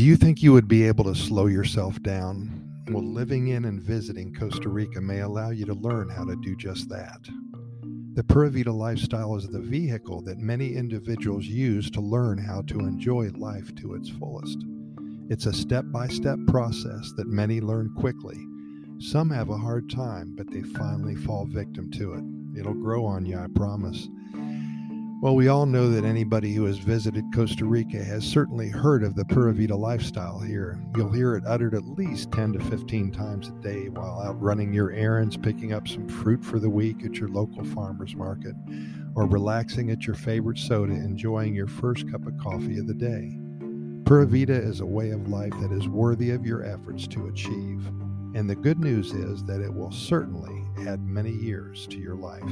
Do you think you would be able to slow yourself down? Well, living in and visiting Costa Rica may allow you to learn how to do just that. The Pura Vida lifestyle is the vehicle that many individuals use to learn how to enjoy life to its fullest. It's a step by step process that many learn quickly. Some have a hard time, but they finally fall victim to it. It'll grow on you, I promise. Well, we all know that anybody who has visited Costa Rica has certainly heard of the Pura Vida lifestyle here. You'll hear it uttered at least 10 to 15 times a day while out running your errands, picking up some fruit for the week at your local farmer's market, or relaxing at your favorite soda, enjoying your first cup of coffee of the day. Pura Vida is a way of life that is worthy of your efforts to achieve. And the good news is that it will certainly add many years to your life.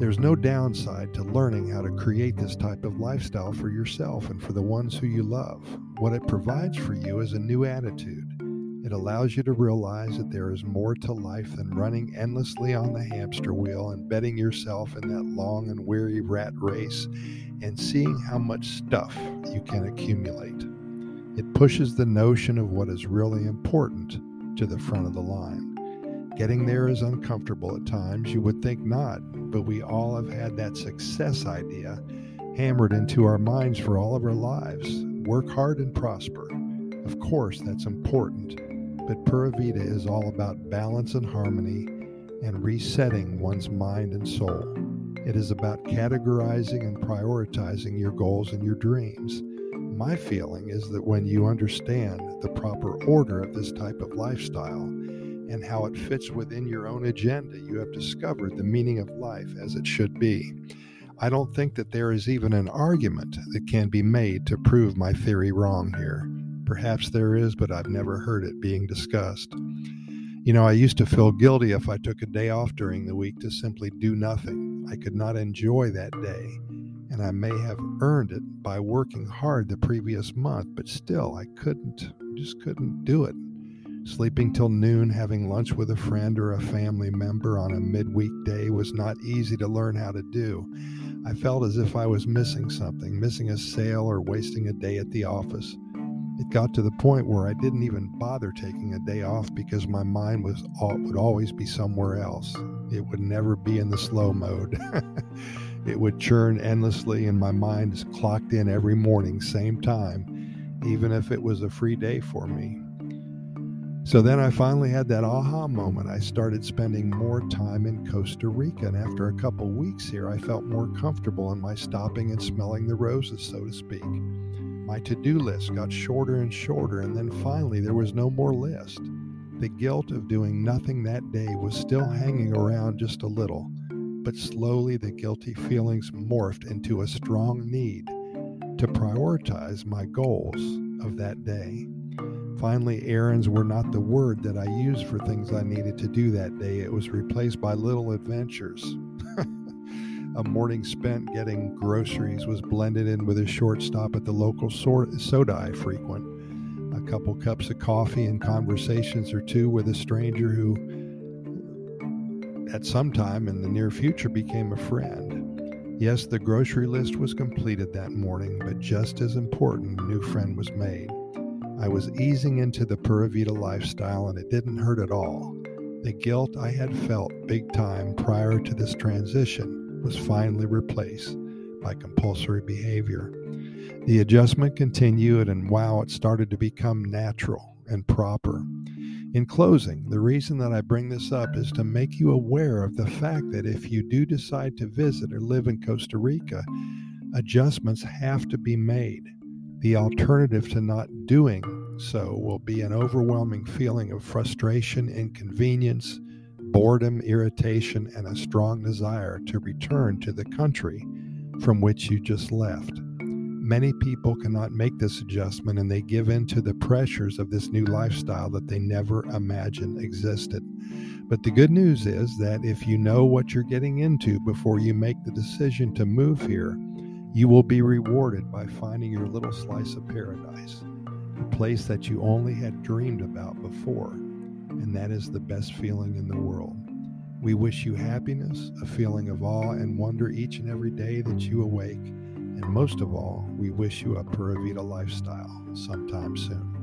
There's no downside to learning how to create this type of lifestyle for yourself and for the ones who you love. What it provides for you is a new attitude. It allows you to realize that there is more to life than running endlessly on the hamster wheel and betting yourself in that long and weary rat race and seeing how much stuff you can accumulate. It pushes the notion of what is really important to the front of the line. Getting there is uncomfortable at times. You would think not, but we all have had that success idea hammered into our minds for all of our lives. Work hard and prosper. Of course, that's important, but Pura Vida is all about balance and harmony and resetting one's mind and soul. It is about categorizing and prioritizing your goals and your dreams. My feeling is that when you understand the proper order of this type of lifestyle, and how it fits within your own agenda, you have discovered the meaning of life as it should be. I don't think that there is even an argument that can be made to prove my theory wrong here. Perhaps there is, but I've never heard it being discussed. You know, I used to feel guilty if I took a day off during the week to simply do nothing. I could not enjoy that day, and I may have earned it by working hard the previous month, but still I couldn't, just couldn't do it. Sleeping till noon, having lunch with a friend or a family member on a midweek day was not easy to learn how to do. I felt as if I was missing something, missing a sale or wasting a day at the office. It got to the point where I didn't even bother taking a day off because my mind was would always be somewhere else. It would never be in the slow mode. it would churn endlessly and my mind is clocked in every morning same time even if it was a free day for me. So then I finally had that aha moment. I started spending more time in Costa Rica. And after a couple weeks here, I felt more comfortable in my stopping and smelling the roses, so to speak. My to do list got shorter and shorter, and then finally there was no more list. The guilt of doing nothing that day was still hanging around just a little, but slowly the guilty feelings morphed into a strong need to prioritize my goals of that day. Finally, errands were not the word that I used for things I needed to do that day. It was replaced by little adventures. a morning spent getting groceries was blended in with a short stop at the local soda I frequent, a couple cups of coffee, and conversations or two with a stranger who, at some time in the near future, became a friend. Yes, the grocery list was completed that morning, but just as important, a new friend was made. I was easing into the Pura Vida lifestyle and it didn't hurt at all. The guilt I had felt big time prior to this transition was finally replaced by compulsory behavior. The adjustment continued, and wow, it started to become natural and proper. In closing, the reason that I bring this up is to make you aware of the fact that if you do decide to visit or live in Costa Rica, adjustments have to be made. The alternative to not doing so will be an overwhelming feeling of frustration, inconvenience, boredom, irritation, and a strong desire to return to the country from which you just left. Many people cannot make this adjustment and they give in to the pressures of this new lifestyle that they never imagined existed. But the good news is that if you know what you're getting into before you make the decision to move here, you will be rewarded by finding your little slice of paradise, a place that you only had dreamed about before, and that is the best feeling in the world. We wish you happiness, a feeling of awe and wonder each and every day that you awake, And most of all, we wish you a Pura Vida lifestyle sometime soon.